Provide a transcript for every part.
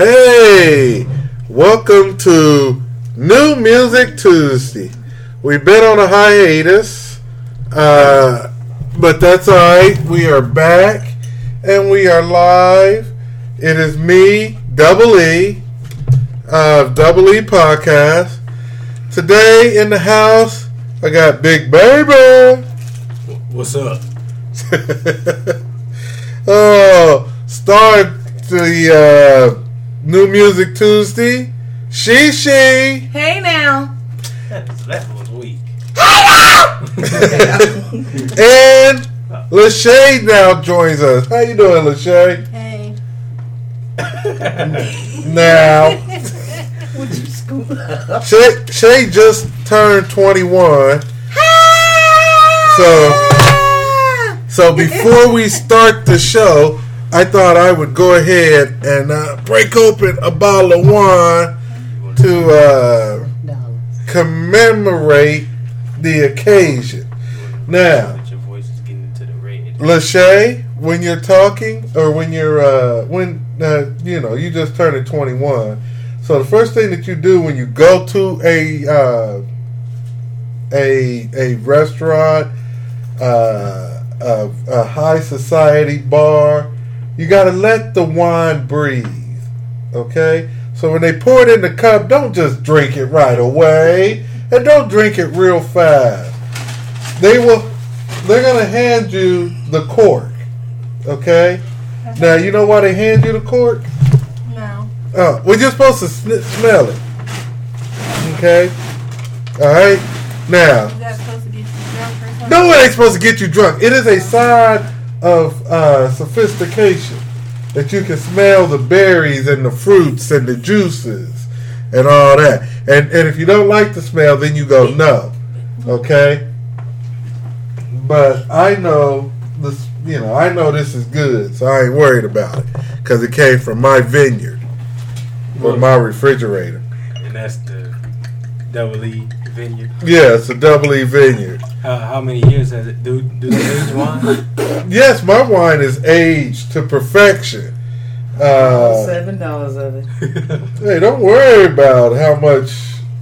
Hey, welcome to New Music Tuesday. We've been on a hiatus, uh, but that's all right. We are back and we are live. It is me, Double E, of Double E Podcast. Today in the house, I got Big Baby. What's up? oh, start the uh, New Music Tuesday. She, she. Hey now. that was weak. Hey now. and Lachey now joins us. How you doing, Lachey? Hey. Now, Would you scoop up? Shay, Shay just turned 21. So, so before we start the show, I thought I would go ahead and uh, break open a bottle of wine to uh, commemorate the occasion. Now. Lachey, when you're talking or when you're uh, when uh, you know you just turned 21, so the first thing that you do when you go to a uh, a a restaurant, uh, a, a high society bar, you got to let the wine breathe. Okay, so when they pour it in the cup, don't just drink it right away, and don't drink it real fast. They will. They're gonna hand you the cork. Okay. Uh-huh. Now you know why they hand you the cork. No. Oh, well, you're supposed to sn- smell it. Okay. All right. Now, Is that supposed to get you drunk or something? no, it ain't supposed to get you drunk. It is a sign of uh, sophistication that you can smell the berries and the fruits and the juices and all that. And and if you don't like the smell, then you go no. Okay. But I know this. You know, I know this is good, so I ain't worried about it because it came from my vineyard or my refrigerator. And that's the double E vineyard. Yeah, it's a double E vineyard. How, how many years has it? Do do they age wine? Yes, my wine is aged to perfection. Uh, Seven dollars of it. hey, don't worry about how much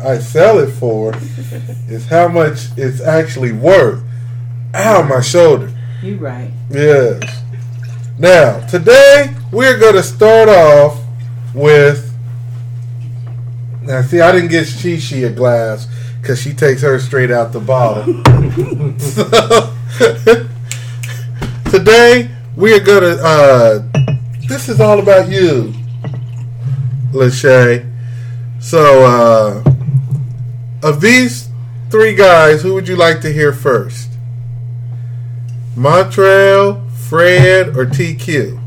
I sell it for. It's how much it's actually worth. Ow, my shoulder. You right. Yes. Now, today we're going to start off with. Now, see, I didn't get Shishi a glass because she takes her straight out the bottle. so, today we are to. Uh, this is all about you, Lachey. So, uh, of these three guys, who would you like to hear first? Montreal, Fred, or TQ?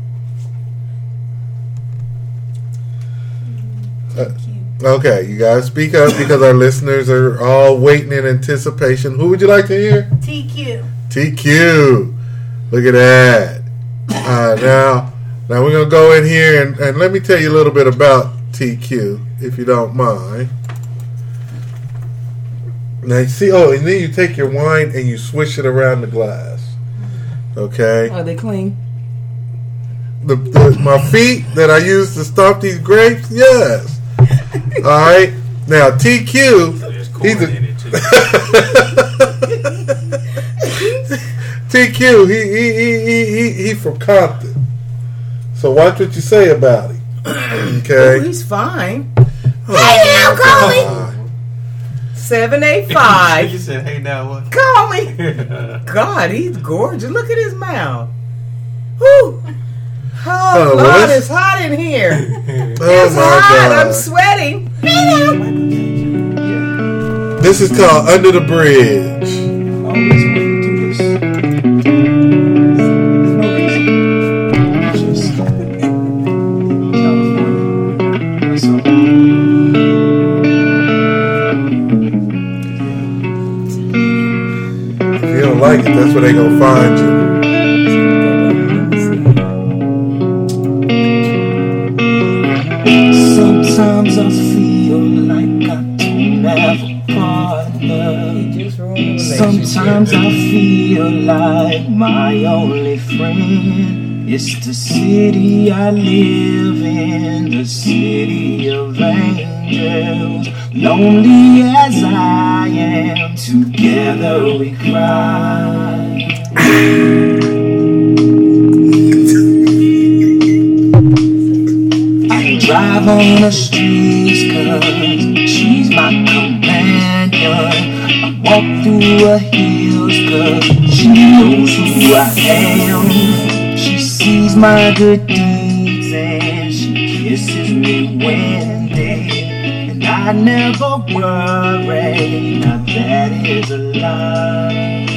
Uh, okay, you guys speak up because our listeners are all waiting in anticipation. Who would you like to hear? TQ. TQ. Look at that. Uh, now, now we're gonna go in here and, and let me tell you a little bit about TQ, if you don't mind. Now you see, oh, and then you take your wine and you swish it around the glass. Okay. Are they clean? The, the my feet that I use to stomp these grapes, yes. All right. Now TQ, There's corn he's a in it too. TQ, he he, he he he he from Compton. So watch what you say about him. Oh, Okay. he's fine. Oh, hey now, call me. Seven eight you said, "Hey, now what?" Call me. God, he's gorgeous. Look at his mouth. Whew. Oh, Oh, Lord, let's- it's hot in here. Oh it's my hot. I'm sweating. This is called Under the Bridge. always wanted to do this. No reason. Just California. That's all. If you don't like it, that's where they gonna find you. Sometimes I feel like my only friend is the city I live in, the city of angels. Lonely as I am, together we cry. drive on the streets cause Walk through the hills cause she knows who I am. She sees my good deeds and she kisses me when they and I never worry. Now that is a lie.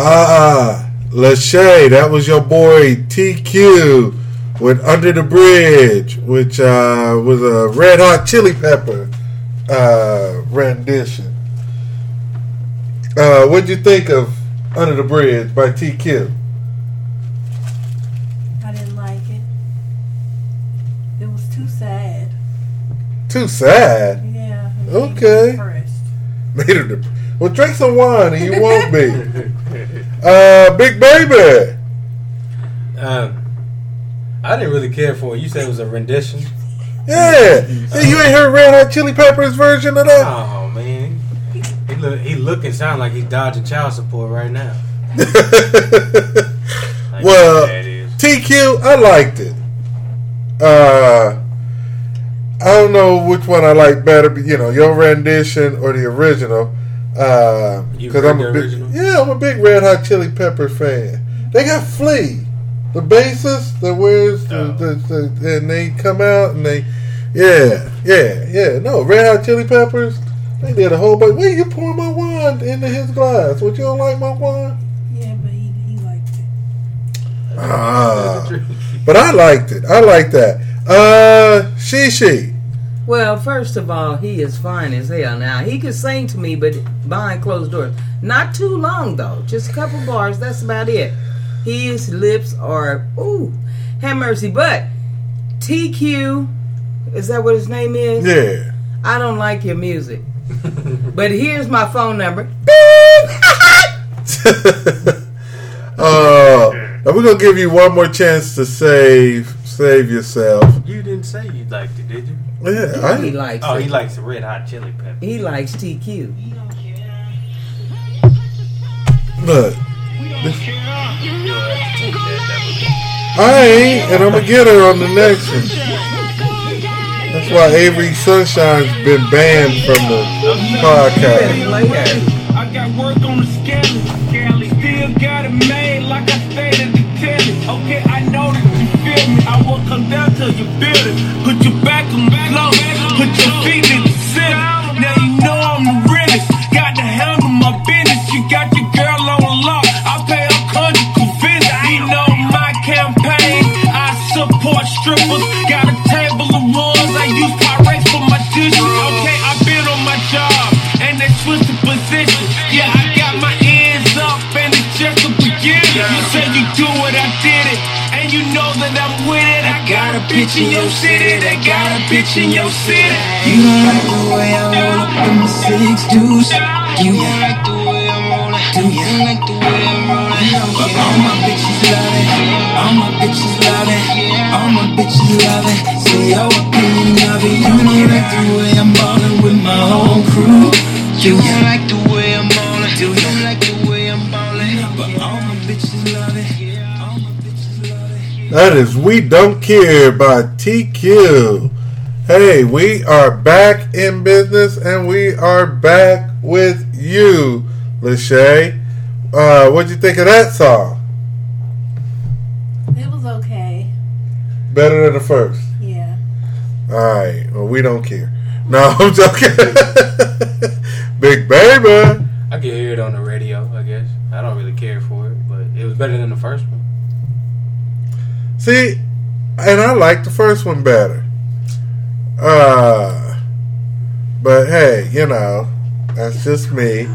Ah, Lachey, that was your boy TQ with Under the Bridge, which uh, was a Red Hot Chili Pepper uh, rendition. Uh, what'd you think of Under the Bridge by TQ? I didn't like it. It was too sad. Too sad. Yeah. it made me Okay. Depressed. Made her dep- well, drink some wine and you won't be. Uh, Big Baby. Um, I didn't really care for it. You said it was a rendition. Yeah. Hey, you ain't heard Red Hot Chili Peppers version of that? Oh man, he look he look and sound like he's dodging child support right now. Like, Well. TQ, I liked it. Uh, I don't know which one I like better, but you know, your rendition or the original. Uh, You because heard I'm a big, original? yeah, I'm a big Red Hot Chili Pepper fan. They got Flea, the bassist that wears the, Oh. the, the, and they come out and they, yeah, yeah, yeah. No, Red Hot Chili Peppers. They did a whole bunch. Wait, you pour my wine into his glass? What you don't like my wine? Yeah, but he, he liked it. Ah. But I liked it. I like that. Uh, Shishi. Well, first of all, he is fine as hell. Now he can sing to me, but behind closed doors. Not too long though, just a couple bars. That's about it. His lips are ooh, have mercy. But TQ, is that what his name is? Yeah. I don't like your music. But here's my phone number. uh, we're gonna give you one more chance to save save yourself. You didn't say you liked it, did you? Yeah, he I, likes Oh, it. he likes the red hot chili pepper. He likes TQ. look. You'll have to take that, I ain't, and I'm gonna get her on the next one. That's why Avery Sunshine's been banned from the podcast. Building. Put your back on the floor. Put your feet in bitch in your city. They got a bitch in your city. You don't like the way I roll up in my six deuce. You don't like the way I'm rolling. Do you don't like the way I'm rolling? But all my bitches love it. All my bitches love it. All my bitches love it. Say your opinion of it. You don't like the way I'm ballin' with my whole crew. You don't like the That is We Don't Care by TQ. Hey, we are back in business and we are back with you, Lachey. Uh, what'd you think of that song? It was okay. Better than the first. Yeah. Alright, well, we don't care. No, I'm joking. Big baby. I can hear it on the radio, I guess. I don't really care for it, but it was better than the first one. See, and I like the first one better. Uh, but hey, you know, that's just me.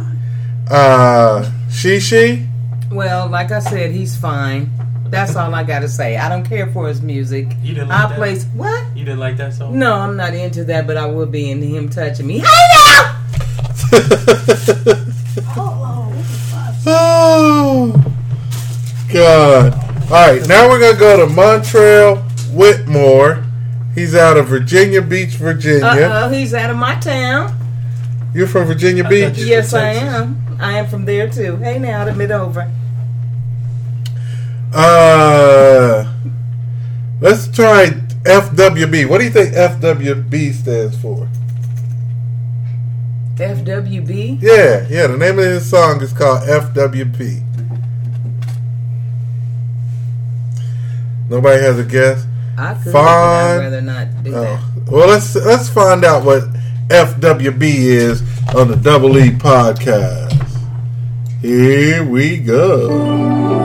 Uh, Shishi, Well, like I said, he's fine. That's all I gotta say. I don't care for his music. You didn't like I that? play what? You didn't like that song? No, I'm not into that, but I will be into him touching me. Hey now! Oh, oh, God. All right, now we're going to go to Montreal Whitmore. He's out of Virginia Beach, Virginia. Uh oh, he's out of my town. You're from Virginia Beach? thought you- Yes, I am. I am from there too. Hey now, to mid over. Uh, let's try FWB. What do you think FWB stands for? FWB. Yeah, yeah. The name of this song is called FWB. Nobody has a guess. I could. I'd rather not do oh. that. Oh, well, let's let's find out what FWB is on the Double E podcast. Here we go.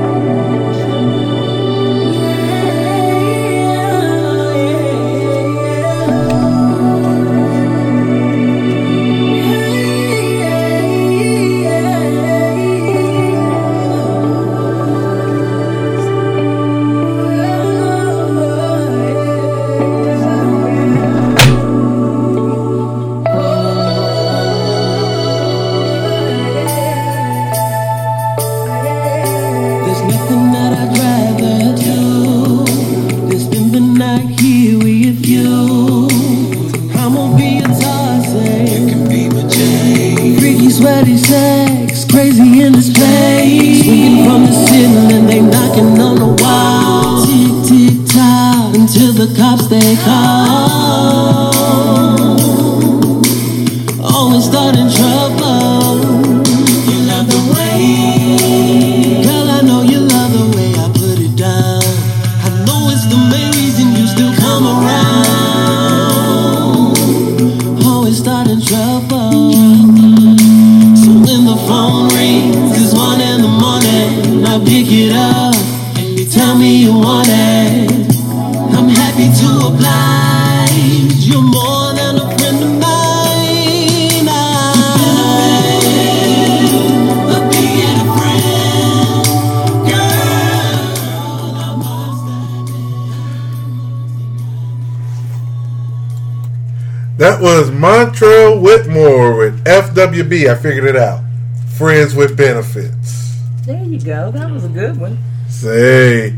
Cops they FWB. I figured it out. Friends with benefits. There you go. That was a good one. Say,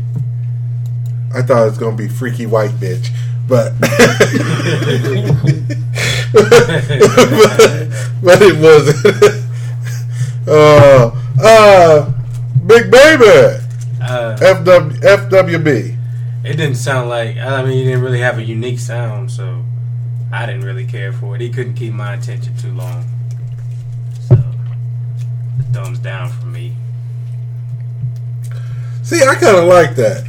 I thought it was gonna be freaky white bitch, but but, it wasn't. uh, uh, Big Baby, Uh, FW, FWB. it didn't sound like. I mean, he didn't really have a unique sound, so I didn't really care for it. He couldn't keep my attention too long, so the thumbs down for me. See, I kind of like that.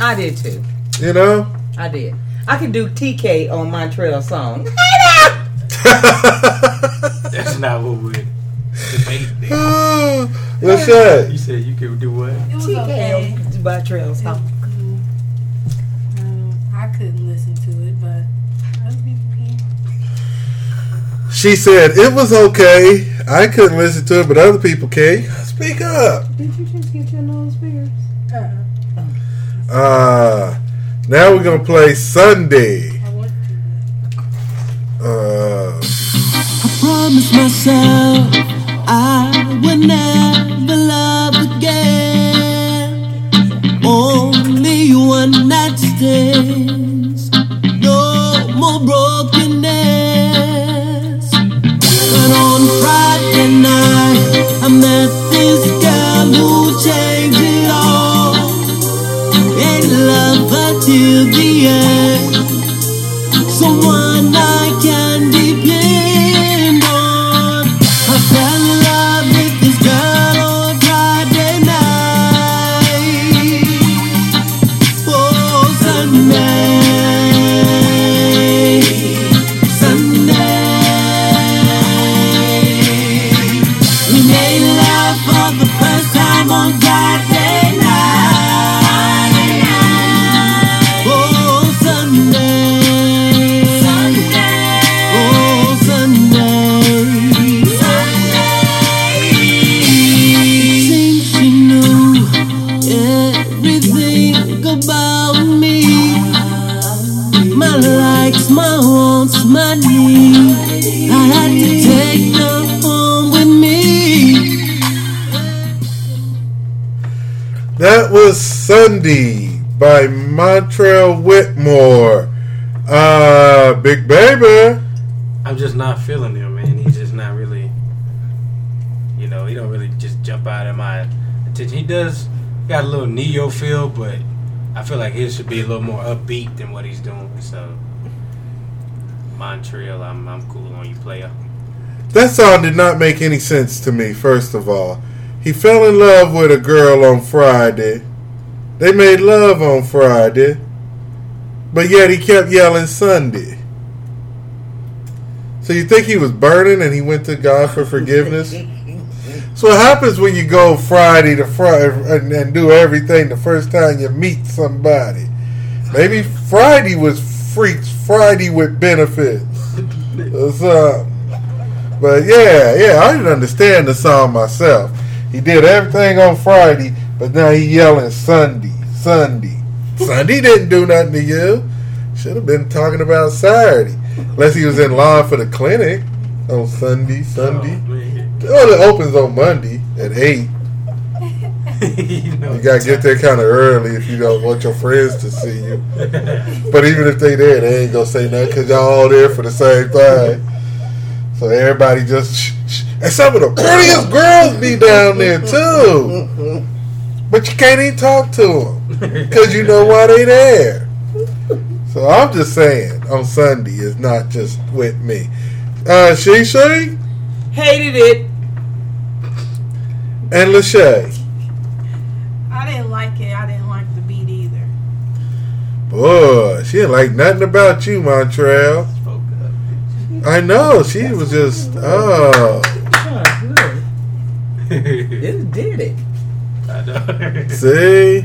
I did too. You know. I did. I could do TK on Montreal song. That's not what we're debating. Lachey. You said you could do what? it was TK okay. on Montreal It was song. She said it was okay. I couldn't listen to it, but other people can. Speak up. Did you just get your nose pierced? Uh, Uh, now we're gonna play Sunday. I want to. Uh, I promised myself I would never love again. Only one night stands, till That was Sunday by Montreal Whitmore. Uh, Big Baby. I'm just not feeling him, man. He's just not really, you know, he don't really just jump out of my attention. He does got a little neo feel, but I feel like his should be a little more upbeat than what he's doing. So, Montreal, I'm I'm cool on you, player. That song did not make any sense to me, first of all. He fell in love with a girl on Friday. They made love on Friday. But yet he kept yelling Sunday. So you think he was burning and he went to God for forgiveness? So what happens when you go Friday to Friday and, and do everything the first time you meet somebody? Maybe Friday was freaks Friday with benefits. Or something. But yeah, yeah, I didn't understand the song myself. He did everything on Friday, but now he yelling Sunday, Sunday. Sunday didn't do nothing to you. Should have been talking about Saturday. Unless he was in line for the clinic on Sunday, Sunday. Oh, man. Oh, well, it opens on Monday at 8. you, know, You gotta get there kind of early if you don't want your friends to see you. But even if they there, they ain't gonna say nothing because y'all all there for the same thing. So everybody just shh, shh. and some of the prettiest girls be down there too. But you can't even talk to them because you know why they there. So I'm just saying, on Sunday it's not just with me. Uh, she she Hated it. and Lachey. I didn't like it. I didn't like the beat either. Boy, she didn't like nothing about you, Montreal. Spoke up. I know she was just oh. Oh, good. It did it. I know. See,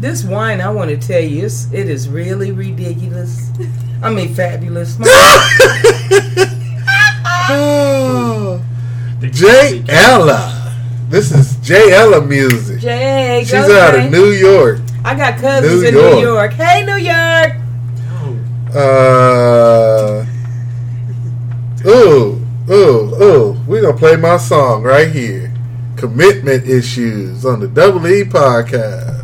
This wine, I want to tell you, it's, it is really ridiculous. I mean, fabulous. oh. J Ella. This is J Ella music. Jay, She's go, out of New York. I got cousins New in York. New York. Hey, New York. Uh. Ooh, ooh, ooh. We're gonna play my song right here. Commitment issues on the Double E podcast.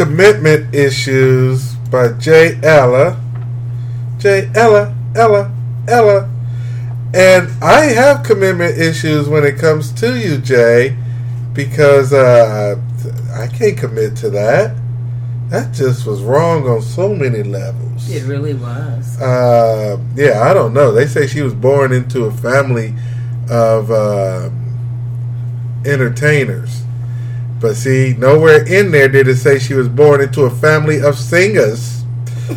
Commitment Issues by Jay Ella. Jay Ella, Ella, Ella. And I have commitment issues when it comes to you, Jay, because uh, I can't commit to that. That just was wrong on so many levels. It really was. Uh, yeah, I don't know. They say she was born into a family of uh, entertainers. But see, nowhere in there did it say she was born into a family of singers.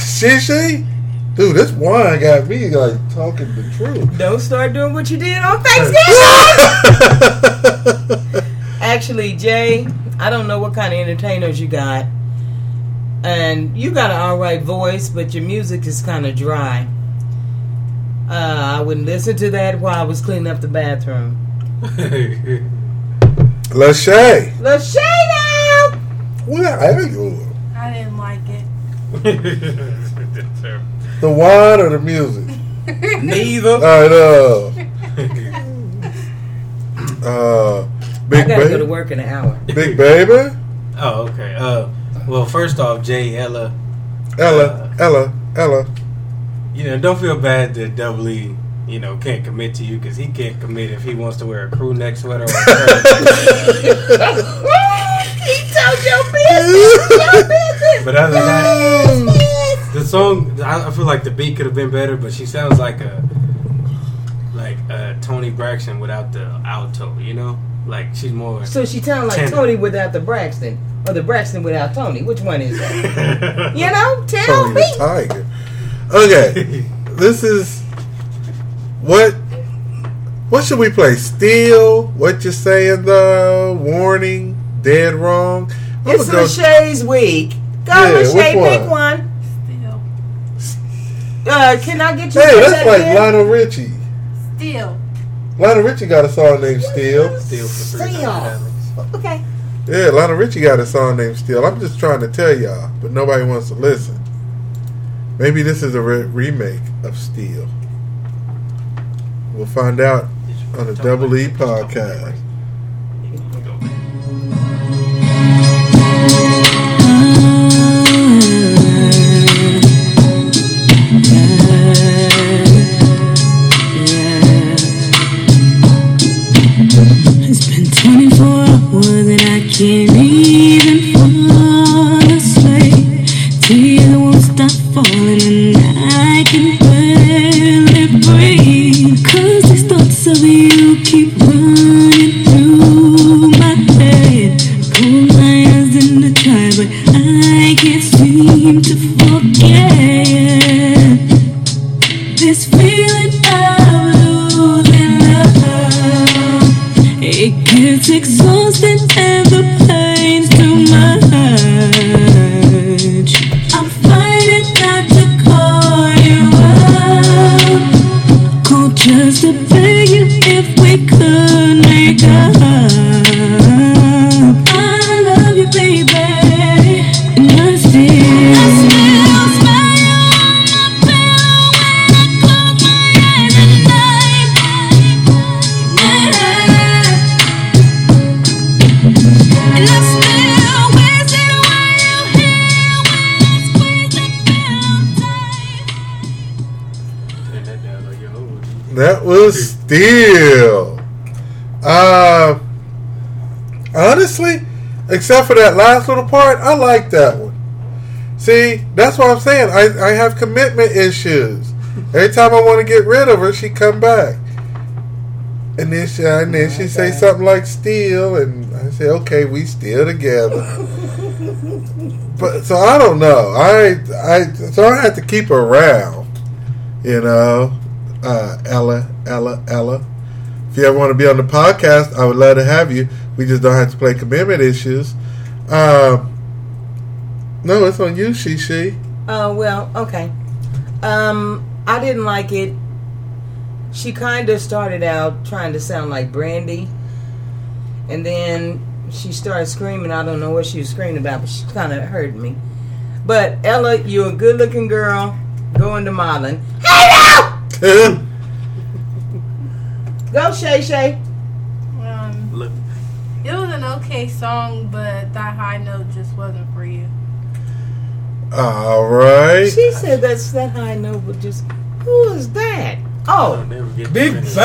she, she? Dude, this wine got me like talking the truth. Don't start doing what you did on Thanksgiving. Actually, Jay, I don't know what kind of entertainers you got. And you got an alright voice, but your music is kind of dry. Uh, I wouldn't listen to that while I was cleaning up the bathroom. Lachey. Lachey now! Well, I don't know. I didn't like it. The wine or the music? Neither. All right, uh, uh, big I Big gotta go to work in an hour. Big Baby. Oh, okay. Uh, well, first off, Jay Ella, Ella, Ella, Ella. You know, don't feel bad that Double E, you know, can't commit to you because he can't commit if he wants to wear a crew neck sweater or a he told your business. Your business. But other than that, the song, I, I feel like the beat could have been better, but she sounds like a like a Toni Braxton without the alto, you know? Like she's more. So she sound like Tender. Toni without the Braxton, or the Braxton without Toni. Which one is that? You know, tell Toni me. the Tiger. Okay, this is what. What should we play? Steel. What you saying? The warning. Dead wrong. I'm It's gonna Lachey's week. Go, Yeah, which Lachey, one? pick one. Still. Uh, can I get you? Hey, to that's that like again? Lionel Richie. Still. Lionel Richie got a song named Steel. Still for three Steel. Okay. Yeah, Lionel Richie got a song named Steel. I'm just trying to tell y'all, but nobody wants to listen. Maybe this is a re- remake of Steel. We'll find out on the Double E podcast. Except for that last little part, I like that one. See, that's what I'm saying. I, I have commitment issues. Every time I want to get rid of her, she come back. And then she, and then she say something like "steel," and I say, "Okay, we still together." but so I don't know. I I so I had to keep her around. You know, uh, Ella, Ella, Ella. If you ever want to be on the podcast, I would love to have you. We just don't have to play commitment issues. Um, no, it's on you, she, she. Oh well, okay. Um, I didn't like it. She kind of started out trying to sound like Brandy, and then she started screaming. I don't know what she was screaming about, but she kind of hurt me. But Ella, you're a good-looking girl. Going to modeling. Hey, no! Go, Shay Shay. Look, it was an okay song, but that high note just wasn't for you. All right. She said that's that high note, but just who is that? Oh, never get Big baby.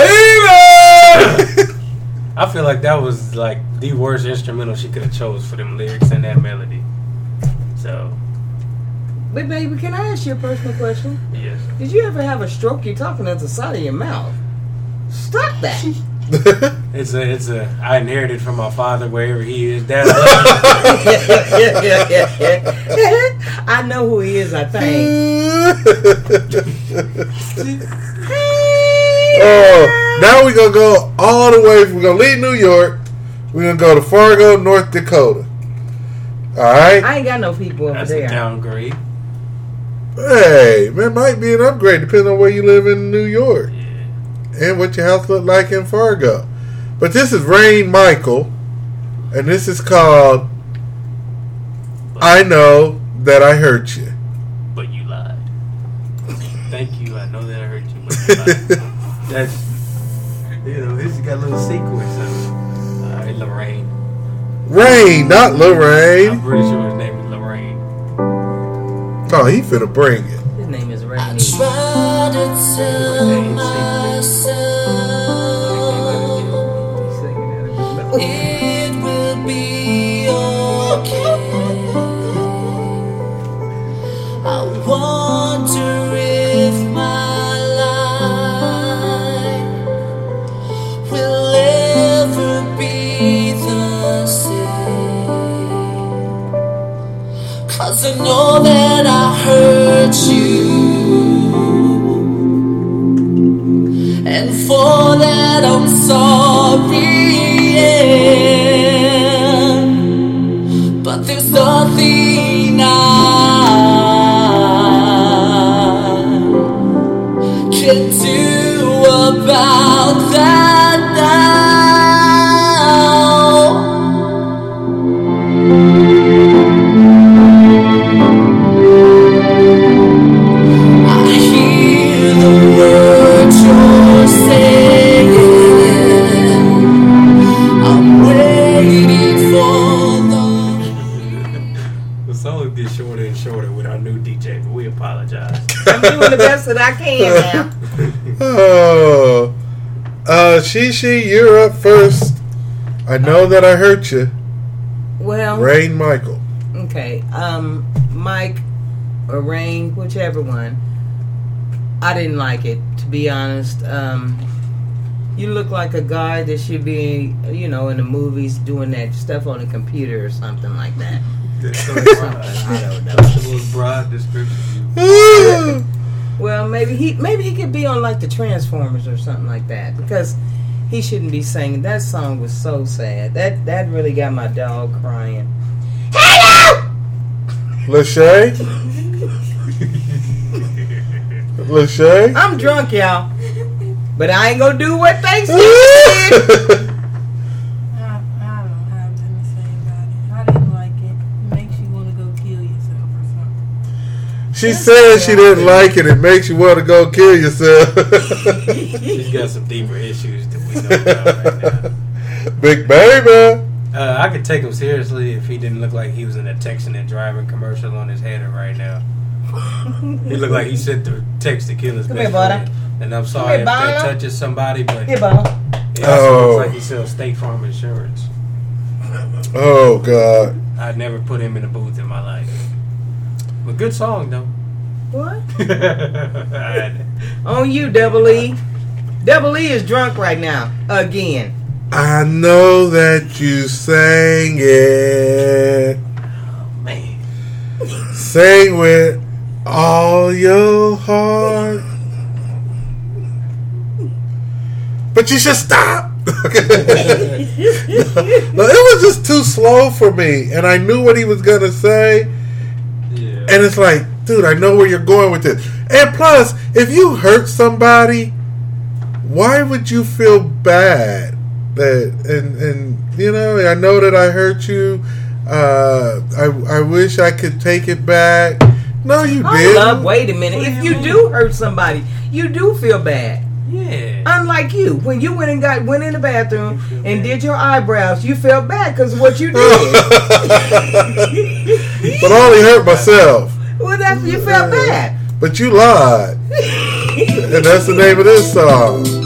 I feel like that was like the worst instrumental she could have chose for them lyrics and that melody. So Big baby, can I ask you a personal question? yes, Did you ever have a stroke? You're talking at the side of your mouth. Stop that. it's a it's a I inherited from my father wherever he is. Dad, I love yeah, yeah, yeah, yeah. I know who he is, I think. oh, now we're gonna go all the way. We're gonna leave New York. We're gonna go to Fargo, North Dakota. All right. I ain't got no people over That's a there. downgrade. Hey, man, might be an upgrade depending on where you live in New York Yeah. And what your house looked like in Fargo. But this is Rain Michael, and this is called I know that I hurt you. but you lied. Thank you. I know that I hurt you, but you lied. That's you know, this got a little sequence of it. All right, Lorraine. Rain, not Lorraine. I'm Lorraine. pretty sure his name is Lorraine. Oh, he finna bring it. I try to tell myself that I hurt you. Well, Rain Michael. okay. Um, Mike or Rain, whichever one. I didn't like it, to be honest. Um, you look like a guy that should be, you know, in the movies doing that stuff on a computer or something like that. I don't know. the most broad description. Well, maybe he maybe he could be on like the Transformers or something like that because he shouldn't be singing. That song was so sad. That that really got my dog crying. Hello, Lachey? Lachey? I'm drunk, y'all, but I ain't gonna do what Thanksgiving did. something. She said she didn't like it. It makes you want to go kill yourself. She's got some deeper issues that we know about right now. Big baby. Uh, I could take him seriously if he didn't look like he was in a texting and driving commercial on his header right now. He looked like he sent the text to kill his Come best here, brother. friend. And I'm sorry here, if that touches somebody, but Here, it also Oh. looks like he sells State Farm insurance. Oh, God. I'd never put him in a booth in my life. But good song though. What? I'd- On you, Double E. Double E is drunk right now again. I know that you sang it. Oh, man. Sang with all your heart. But you should stop. no, it was just too slow for me. And I knew what he was going to say. And it's like, dude, I know where you're going with this. And plus, if you hurt somebody, why would you feel bad? That and and you know, I know that I hurt you. Uh, I I wish I could take it back. No, you didn't. wait a minute. If you do hurt somebody, you do feel bad. Yeah. Unlike you, when you went and got went in the bathroom and did your eyebrows, you felt bad because what you did. but I only hurt myself. well, that's you felt bad. But you lied, and that's the name of this song.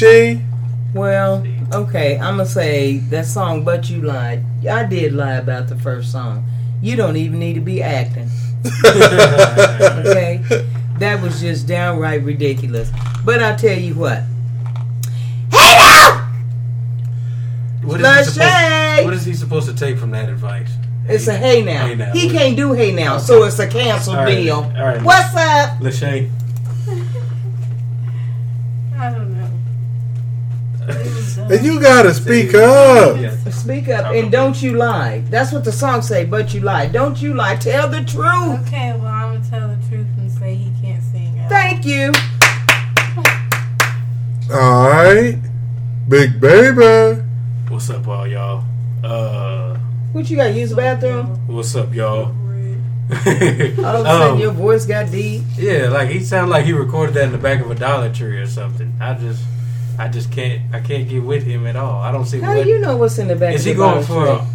She she. Well, okay, I'm gonna say that song, but you lied. I did lie about the first song. You don't even need to be acting. Okay, that was just downright ridiculous. But I'll tell you what. Hey now! What he supposed, what is he supposed to take from that advice? It's a hey now. Hey now. He can't do hey now, so it's a canceled All right, deal. all right. What's up? Lachey, I don't know. It was you gotta speak up. Speak up and don't you lie. That's what the song say. But you lie. Don't you lie. Tell the truth. Okay, well, I'm going to tell the truth and say he can't sing. at all. Thank you. All right, big baby. What's up, all y'all? Uh, What you got? Use the bathroom? what's up, y'all? All of a sudden, Um, your voice got deep. Yeah, like he sounded like he recorded that in the back of a Dollar Tree or something. I just, I just can't, I can't get with him at all. I don't see How what do you know what's in the back? is of he going for. A,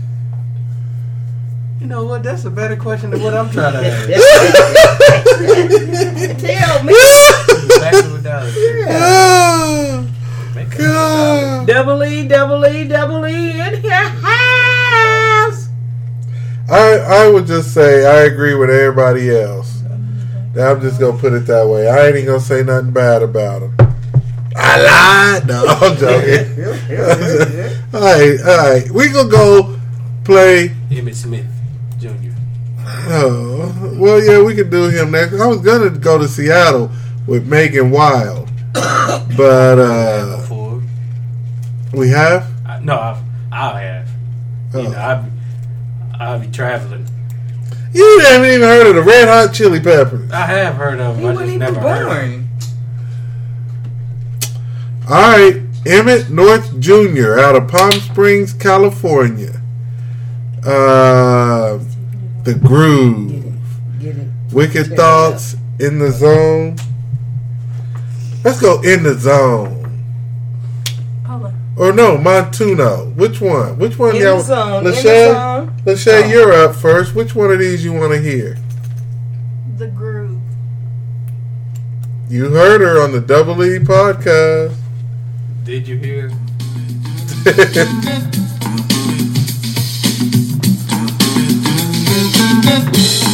you know what? That's a better question than what I'm trying to ask. tray? Tell me. back of a Dollar Tree. Make a- God. Double E, double E, double E in your house. I I would just say I agree with everybody else. Now, I'm just gonna put it that way. I ain't even gonna say nothing bad about him. I lied. No, I'm joking. all right, all right. We gonna go play. Emmett Smith Jr. Oh, well, yeah, we could do him next. I was gonna go to Seattle with Megan Wild, but uh, Before, we have. I, no, I've, I have. You Oh. know, I've, I'll be traveling. You haven't even heard of the Red Hot Chili Peppers. I have heard of He them. I wasn't just even never heard. of them. born. All right, Emmett North Jr. out of Palm Springs, California. Uh, the Groove, Get it. Wicked Check Thoughts, In the Zone. Let's go In the Zone. Hold. Or no, Montuno. Which one? Which one? In y'all? the zone. In the Lachey, zone. Lachey, Oh. you're up first. Which one of these you want to hear? The groove. You heard her on the Double E podcast. Did you hear?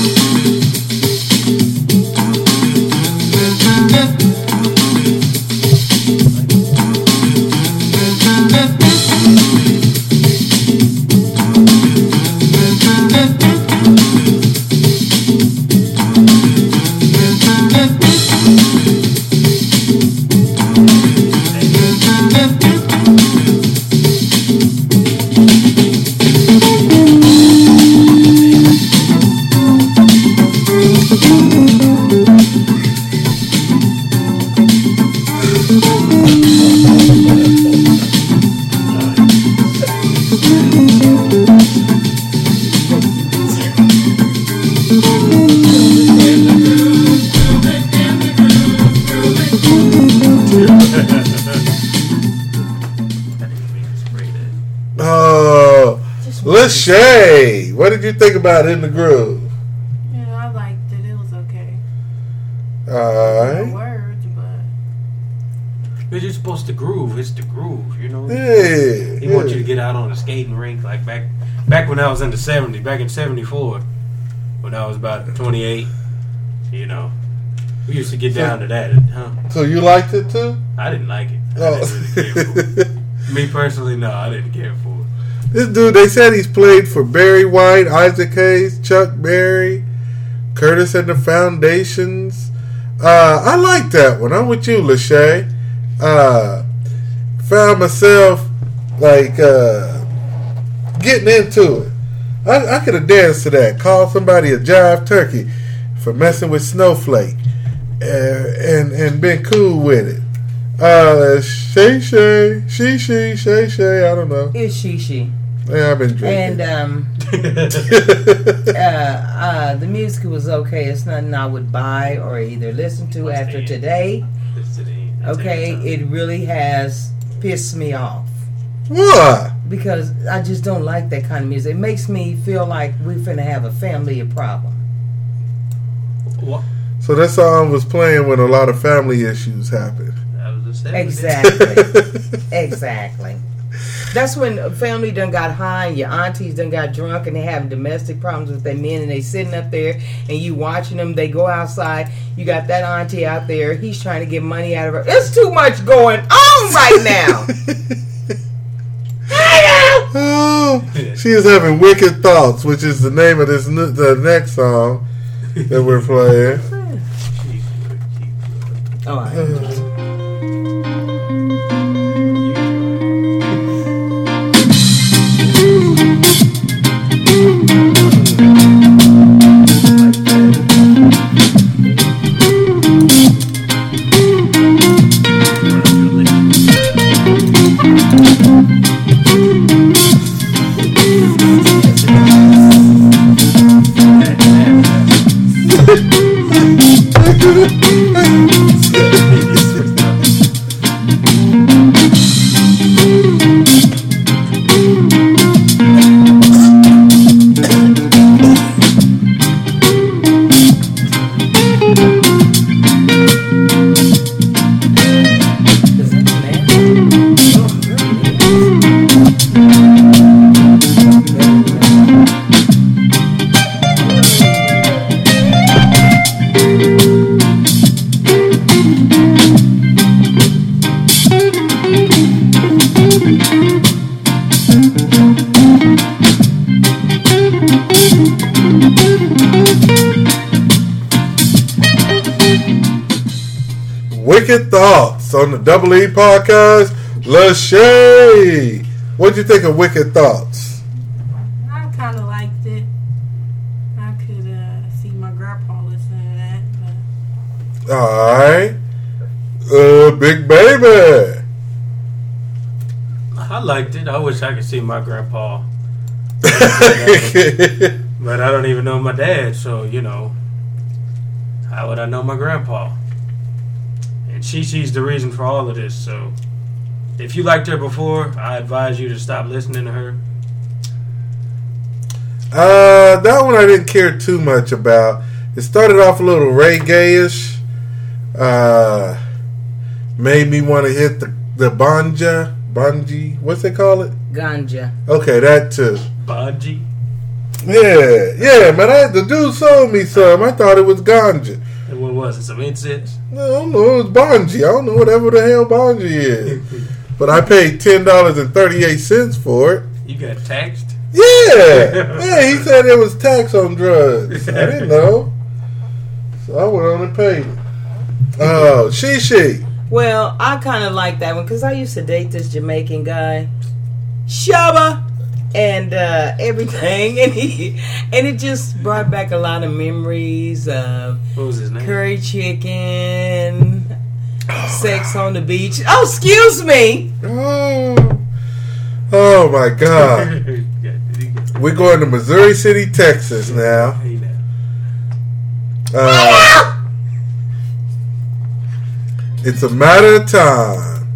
did you think about In the Groove? Yeah, I liked it. It was okay. All No right. words, but But you're supposed to groove. It's the groove, you know. Yeah. He wants you to get out on a skating rink like back back when I was in the 70s, back in 74, when I was about 28. You know, we used to get down to that, huh? So you liked it too? I didn't like it. I Oh. didn't really care for it. Me personally, no, I didn't care for it. This dude, they said he's played for Barry White, Isaac Hayes, Chuck Berry, Curtis and the Foundations. Uh, I like that one. I'm with you, Lachey. Uh, found myself like uh, getting into it. I, I could have danced to that. Call somebody a jive turkey for messing with Snowflake, uh, and and been cool with it. Uh, Shay Shay, She She, Shay Shay. I don't know. It's she she. Yeah, I've been drinking. And um, uh, uh, the music was okay. It's nothing I would buy or either listen to What's after today. Today. Okay, it really has pissed me off what? because I just don't like that kind of music. It makes me feel like we're finna have a family problem. What? So that song was playing when a lot of family issues happened. That was the 70s. Exactly. exactly. That's when family done got high and your aunties done got drunk and they having domestic problems with their men and they sitting up there and you watching them. They go outside. You got that auntie out there. He's trying to get money out of her. It's too much going on right now. oh, she is having wicked thoughts, which is the name of this the next song that we're playing. Oh, All Wicked Thoughts on the Double E podcast. Lachey. What'd you think of Wicked Thoughts? I kind of liked it. I could uh, see my grandpa listening to that. But Alright. Uh, Big Baby. I liked it. I wish I could see my grandpa. But I don't even know my dad, so, you know. How would I know my grandpa? And she she's the reason for all of this, so. If you liked her before, I advise you to stop listening to her. Uh, that one I didn't care too much about. It started off a little reggae-ish. Uh, made me want to hit the the banja, banji. What's they call it? Ganja. Okay, that too. Baji. Yeah, yeah, man. I, the dude sold me some. I thought it was ganja. And what was it? Some incense? No, I don't know. It was Bonji. I don't know whatever the hell Bonji is. but I paid ten dollars and thirty eight cents for it. You got taxed? Yeah, yeah. He said it was tax on drugs. I didn't know, so I went on and paid it. Oh, she she. Well, I kind of like that one because I used to date this Jamaican guy, Shaba, and uh, everything, and he and it just brought back a lot of memories of What was his name? curry chicken, sex on the beach. Oh, excuse me. Oh, oh my God. Yeah, did he get- We're going to Missouri City, Texas now. Now. Uh, it's a matter of time.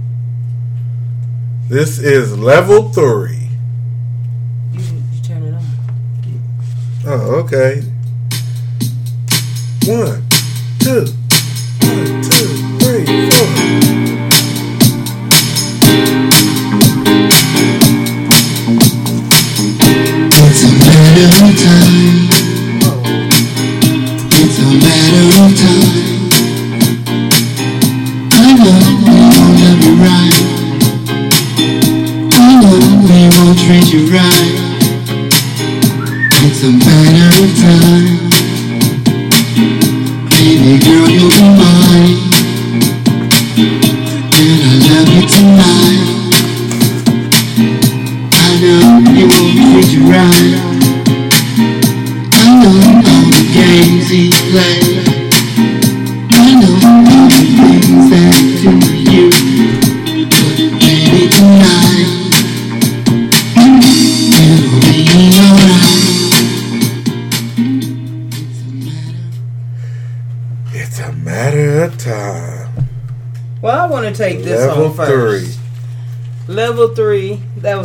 This is level three. You, you turn it on. Oh, okay. One, two, one, two,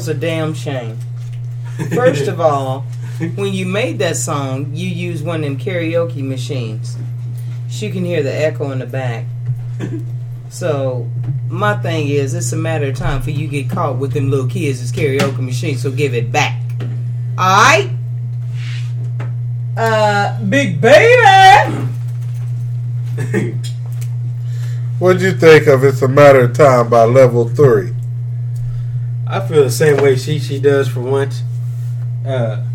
was a damn shame. First of all, when you made that song, you used one of them karaoke machines. She can hear the echo in the back. So, my thing is, it's a matter of time for you get caught with them little kids' as karaoke machines. So give it back. All right. Uh, big baby. What'd you think of It's a Matter of Time by Level 3? I feel the same way she she does for once. Uh,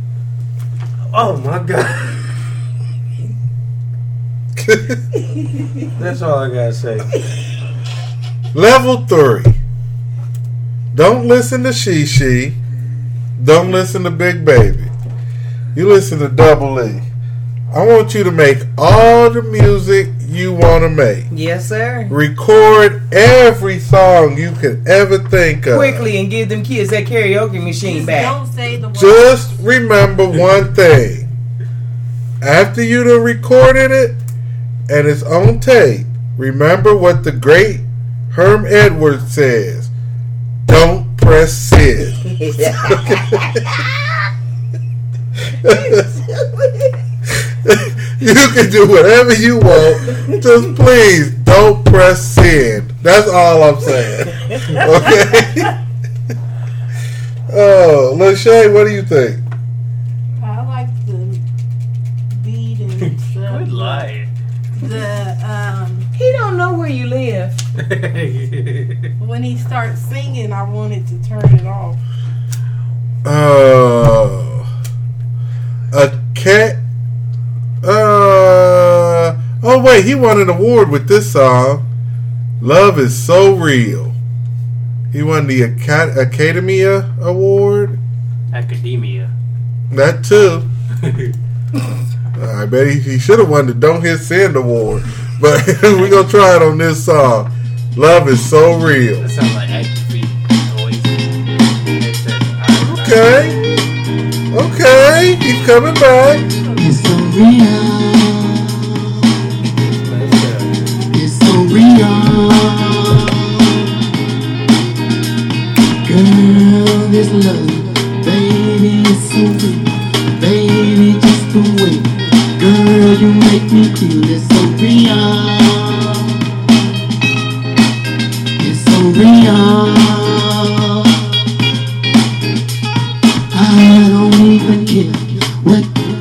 oh my god. That's all I gotta say. Level 3. Don't listen to She She. Don't listen to Big Baby. You listen to Double E. I want you to make all the music you want to make. Yes, sir. Record every song you could ever think of. Quickly and give them kids that karaoke machine Just back. don't say the word. Just remember one thing. After you done recorded it and it's on tape, remember what the great Herm Edwards says. Don't press send. you can do whatever you want. Just please don't press send. That's all I'm saying. Okay? Oh, Lachey, what do you think? I like the beat and stuff. Good lie. The um, he don't know where you live. when he starts singing, I wanted to turn it off. Uh, a cat. Uh, oh wait, he won an award with this song. Love is so real. He won the Acad- Academia Award. Academia. That too. I bet he, he should have won the Don't Hit Send Award. But we're gonna try it on this song. Love is so real. That sounds like active. Okay. Okay. He's coming back. It's so real. It's so real. Girl, this love, baby, it's so real. Baby, just the way. Girl, you make me feel it's so real. It's so real.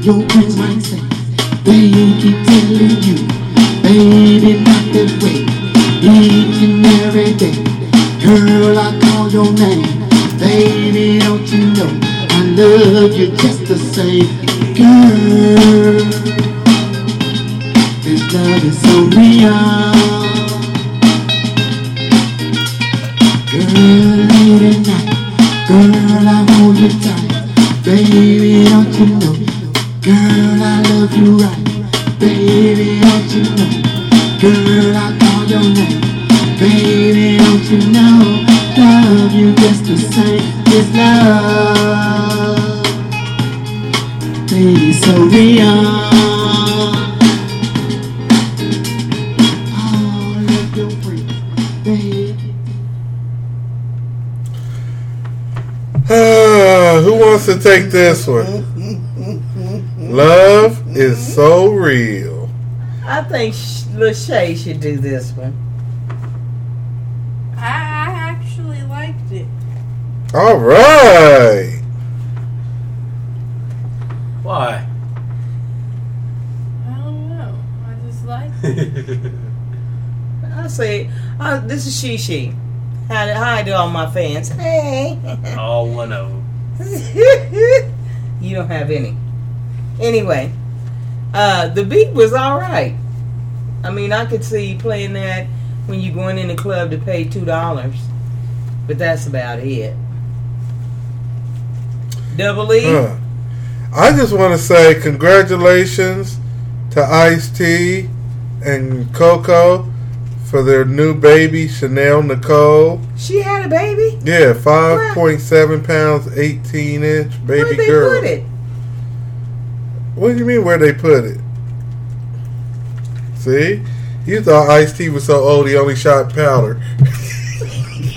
Your friends might say. They keep telling you, baby, not that way. Each and every day, girl, I call your name. Baby, don't you know I love you just the same, girl. This love is so real. Girl, late at night, girl, I hold you tight. Baby, don't you know? Girl, I love you right. Baby, don't you know? Girl, I call your name. Baby, don't you know? Love you just the same. This love, baby, so real. Think Sh- Lachey should do this one. I, I actually liked it. All right. Why? I don't know. I just liked it. I say, uh, this is She She. Hi, hi to all my fans. Hey. All one of them. you don't have any. Anyway, uh, the beat was all right. I mean, I could see playing that when you're going in the club to pay two dollars, but that's about it. Double E. Huh. I just want to say congratulations to Ice T and Coco for their new baby, Chanel Nicole. She had a baby. Yeah, 5.7 pounds, 18 inch baby girl. Where'd they put it? What do you mean where they put it? See? You thought Ice T was so old he only shot powder.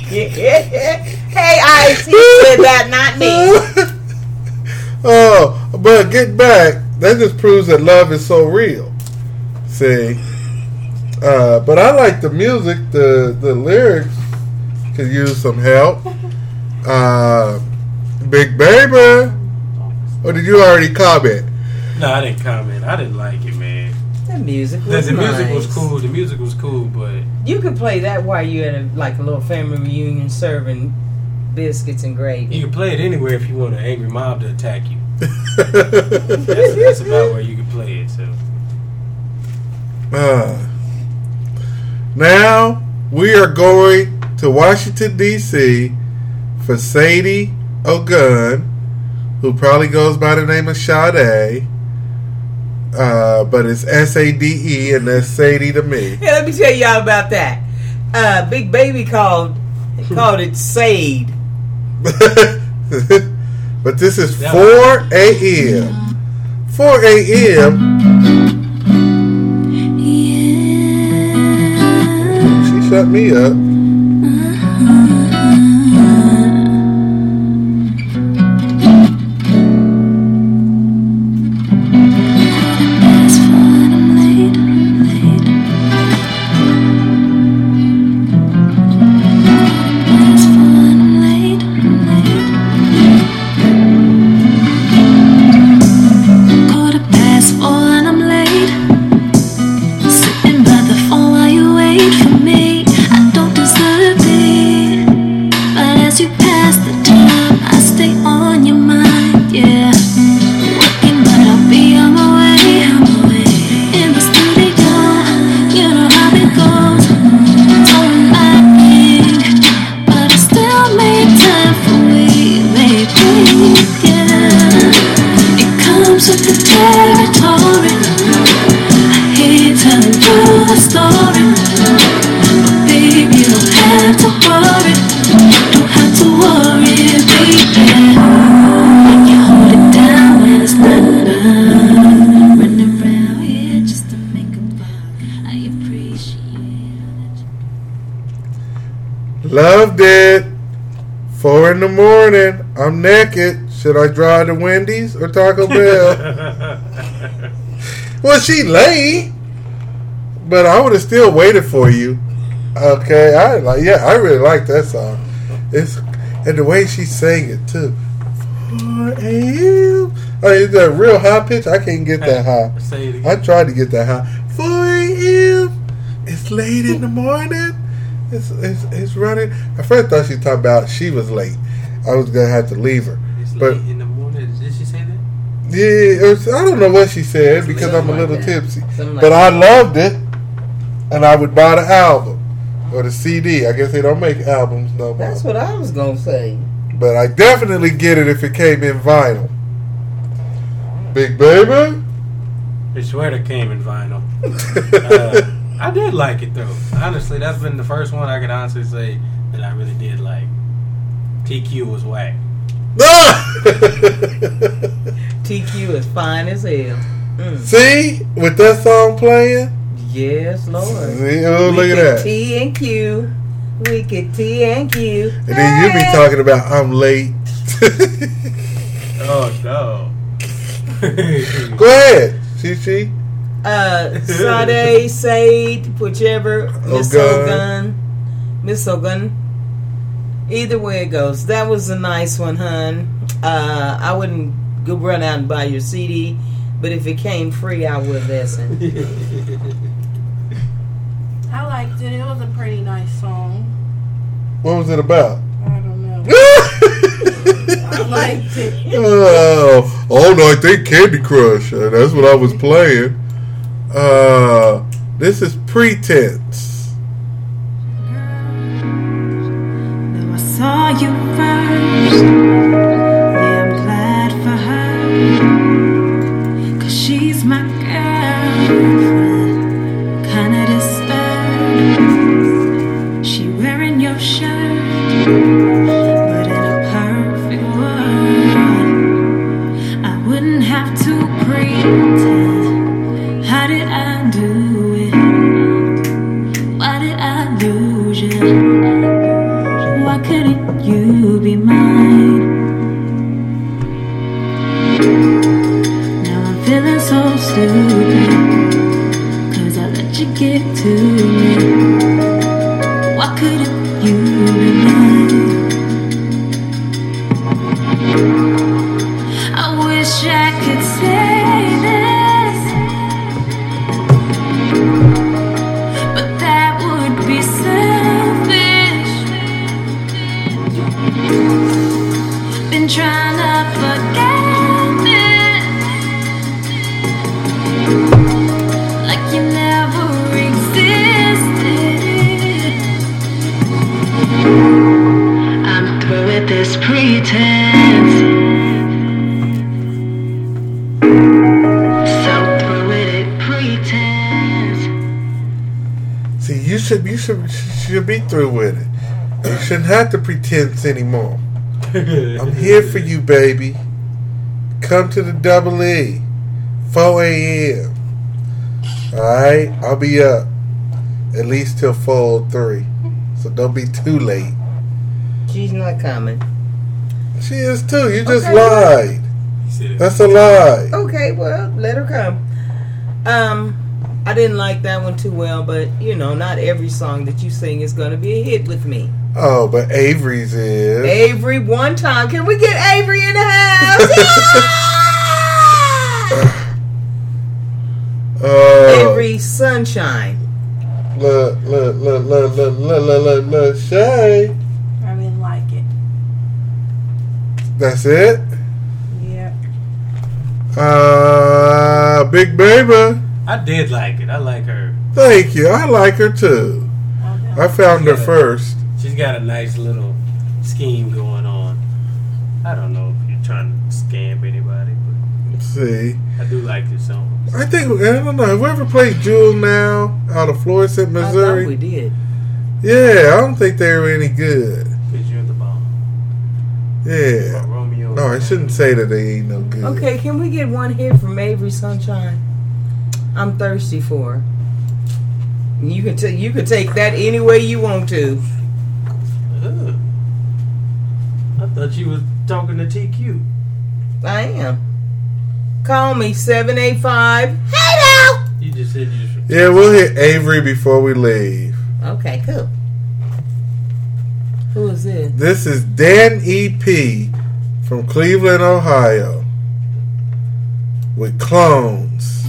hey, Ice, he said that, not me. oh, but get back. That just proves that love is so real. See, uh, but I like the music. The the lyrics could use some help. Uh, Big Baby, or did you already comment? No, I didn't comment. I didn't like it, man. The music The, was the music was cool. The music was cool, but You could play that while you had a, like a little family reunion serving biscuits and gravy. you can play it anywhere if you want an angry mob to attack you. That's, that's about where you can play it. So Uh, now we are going to Washington D.C. for Sadie Ogun, who probably goes by the name of Sade. Uh, but it's S A D E, and that's Sadie to me. Hey, let me tell y'all about that. Uh, Big Baby called called it Sade. but this is 4 a.m. 4 a.m. Yeah. She shut me up. In the morning. I'm naked. Should I drive to Wendy's or Taco Bell? well, she late, but I would have still waited for you. Okay, I like. Yeah, I really like that song. It's and the way she sang it too. 4 a.m. Oh, is that real high pitch? I can't get that high. say it I tried to get that high. 4 a.m. It's late in the morning. It's, it's, it's running. At first, I thought she was talking about she was late. I was gonna have to leave her. It's But- late in the morning. Did she say that? Yeah, was, I don't know what she said because I'm a Something like little tipsy. Like But I loved it, and I would buy the album or the CD. I guess they don't make albums no more. That's what I was gonna say. But I definitely get it if it came in vinyl. Big baby. I swear it came in vinyl. Uh, I did like it though. Honestly, that's been the first one I can honestly say that I really did like. TQ was whack. TQ is fine as hell. Mm. See, with that song playing, Yes, Lord. See, oh, look at that. T and Q. Wicked T and Q. and then you be talking about I'm late. Oh no. Go ahead, Chi Uh, Sade, Sade, whichever. Miss Ogun. Ogun. Miss Ogun. Either way it goes. That was a nice one, hun. Uh, I wouldn't go run out and buy your CD, but if it came free, I would listen. I liked it. It was a pretty nice song. What was it about? I don't know. I liked it. oh, all night they Candy Crush. Uh, that's what I was playing. Uh, this is pretense. Though See, you should you should should be through with it. You shouldn't have to pretend anymore. I'm here for you, baby. Come to the double E. 4 a.m. Alright? I'll be up at least till 4 So don't be too late. She's not coming. She is too. You just Okay. lied. He That's a lie. Okay, well, let her come. Um, I didn't like that one too well, but you know, not every song that you sing is going to be a hit with me. Oh, but Avery's is. Avery, one time, can we get Avery in the house? Oh, Avery Sunshine. look, look, look, look, look, look, look, look, look, Shay. I didn't like it. That's it. Yeah. Uh, Big Baby. I did like it. I like her. Thank you. I like her too. I I found her Yeah. first. She's got a nice little scheme going on. I don't know if you're trying to scam anybody, Let's see. I do like this song. I think I don't know. Have we ever played Jewel now out of Florissant, I thought Missouri? we did. Yeah, I don't think they were any good. Because you're the bomb. Yeah. Romeo. No, I shouldn't say that they ain't no good. Okay, can we get one hit from Avery Sunshine? I'm thirsty for. You can t- you can take that any way you want to. Ugh. I thought you was talking to TQ. I am. Call me seven eight five. You just said you just. Yeah, we'll hit Avery before we leave. Okay, cool. Who is this? This is Dan E.P. from Cleveland, Ohio, with clones.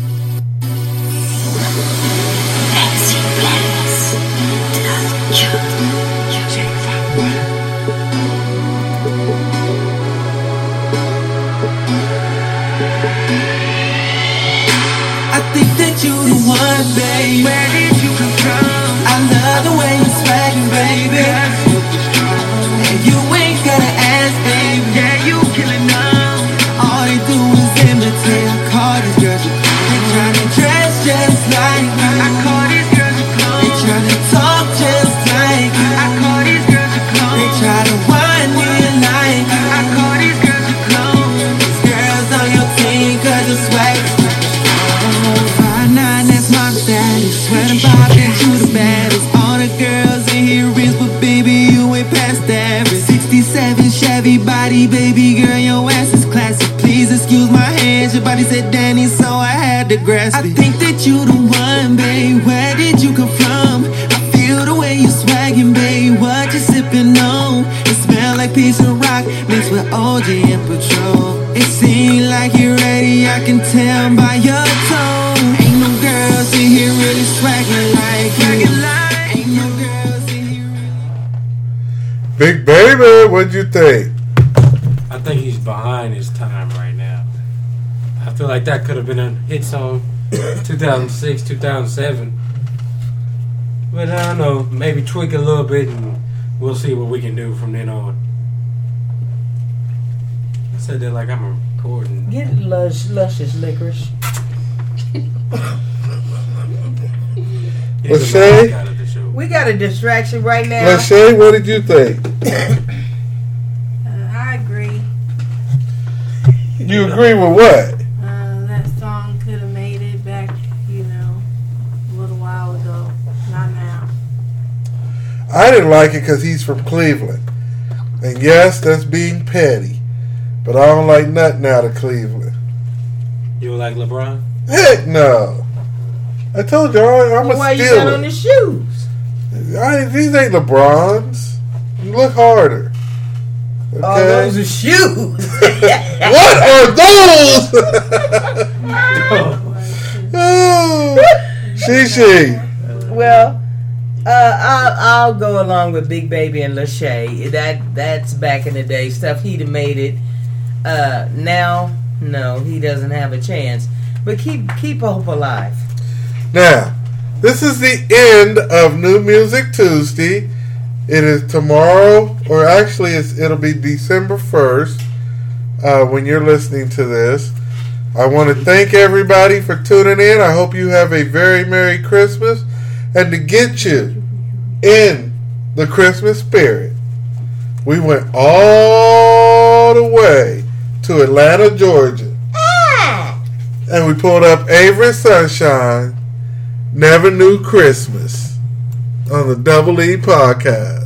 I think that you the one, babe. Where did you come from? I love the way you swaggin', baby. Yeah, you killin' them. All they do is imitate. 67 body, baby girl, your ass is classic. Please excuse my hands, your body said Danny, so I had to grasp it. I think that you the one, babe. Where did you come from? I feel the way you swaggin', babe. What you sippin' on? It smell like piece of rock mixed with OG and Patrol. It seems like you're ready, I can tell by your tone. Ain't no girls in here really swaggin' like you. Ain't no girls in here really. Big Baby, what'd you think? I think he's behind his time right now. I feel like that could have been a hit song 2006, 2007. But I don't know, maybe tweak a little bit and we'll see what we can do from then on. I said that like I'm recording. Get lush, luscious licorice. Get What's the Shay? out of the show. We got a distraction right now. Lachey, what did you think? You agree with what? Uh, that song could have made it back, you know, a little while ago. Not now. I didn't like it because he's from Cleveland. And yes, that's being petty. But I don't like nothing out of Cleveland. You like LeBron? Heck no. I I told you, I, I'm Well, a why you got on stealer. the shoes? I, these ain't LeBrons. Look harder. Okay? Oh, those are shoes. what are those? oh, she, she. well, uh, I'll, I'll go along with Big Baby and Lachey. That that's back in the day stuff. He'd have made it. Uh, now, no, he doesn't have a chance. But keep keep hope alive. Now, this is the end of New Music Tuesday. It is tomorrow, or actually, it's, it'll be December 1st uh, when you're listening to this. I want to thank everybody for tuning in. I hope you have a very Merry Christmas. And to get you in the Christmas spirit, we went all the way to Atlanta, Georgia. And we pulled up Avery Sunshine Never Knew Christmas on the Double E podcast.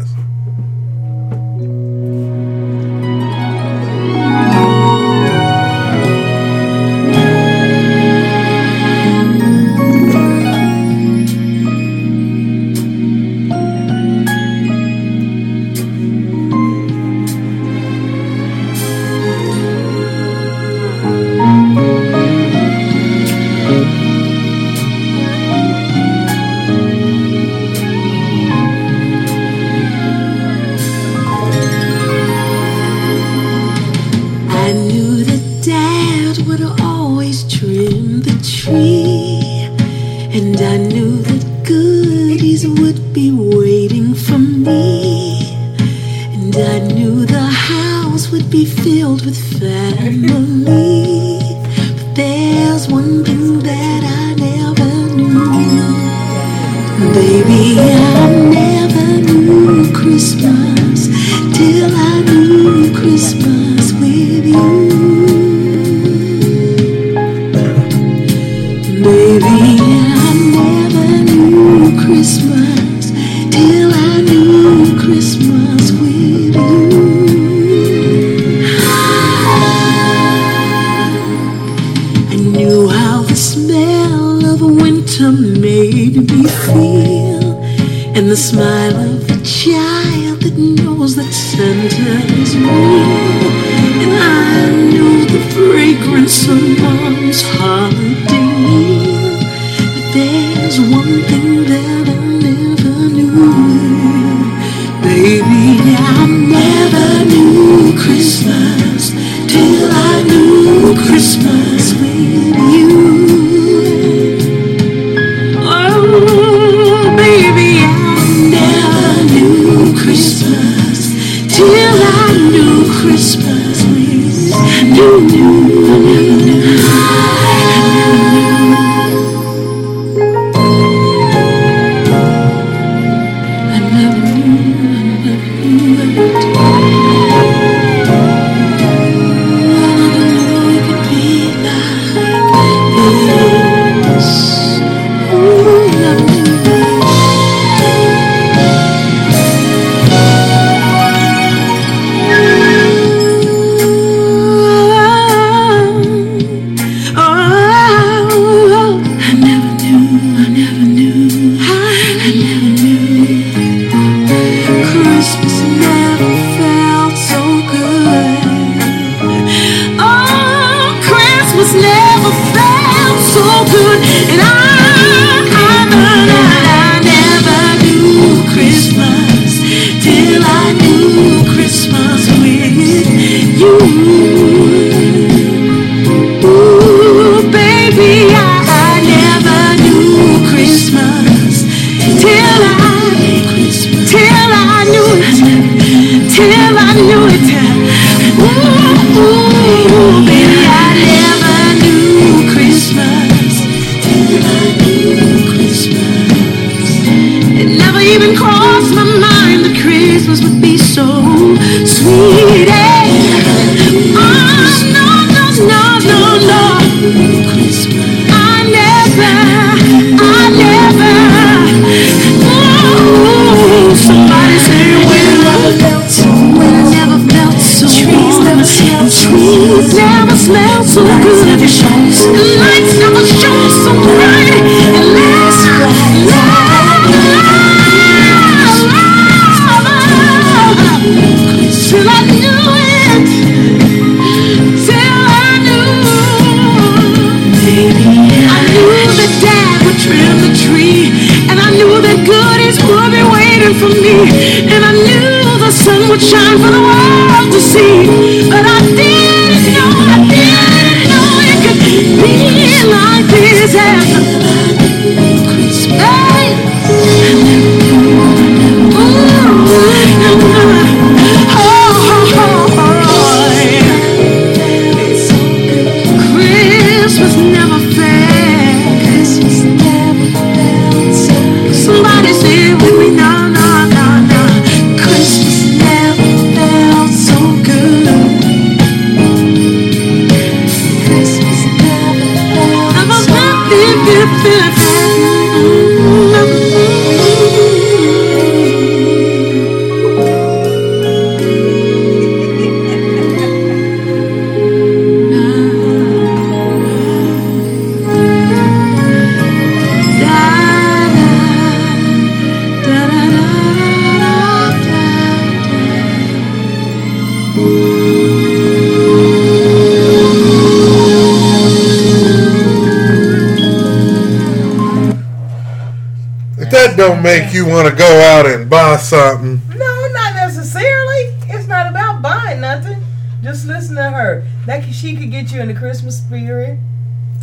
Want to go out and buy something, No, not necessarily. It's not about buying nothing. Just listen to her. That she could get you in the Christmas spirit.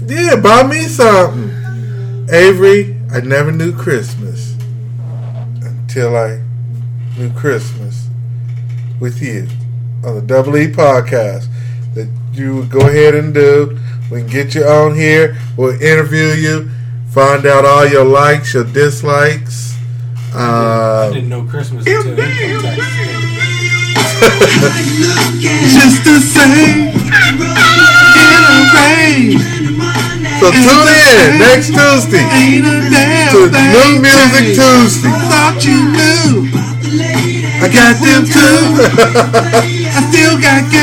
yeah, buy me something. Avery, I never knew Christmas until I knew Christmas with you on the Double E podcast. That you would go ahead and do. We can get you on here. We'll interview you, find out all your likes, your dislikes. I Uh, didn't know Christmas until income tax came. Just the same in a rain. so tune in next Tuesday Ain't a damn to thing New Music. Tuesday. Thought you knew. I got them too. I still got game.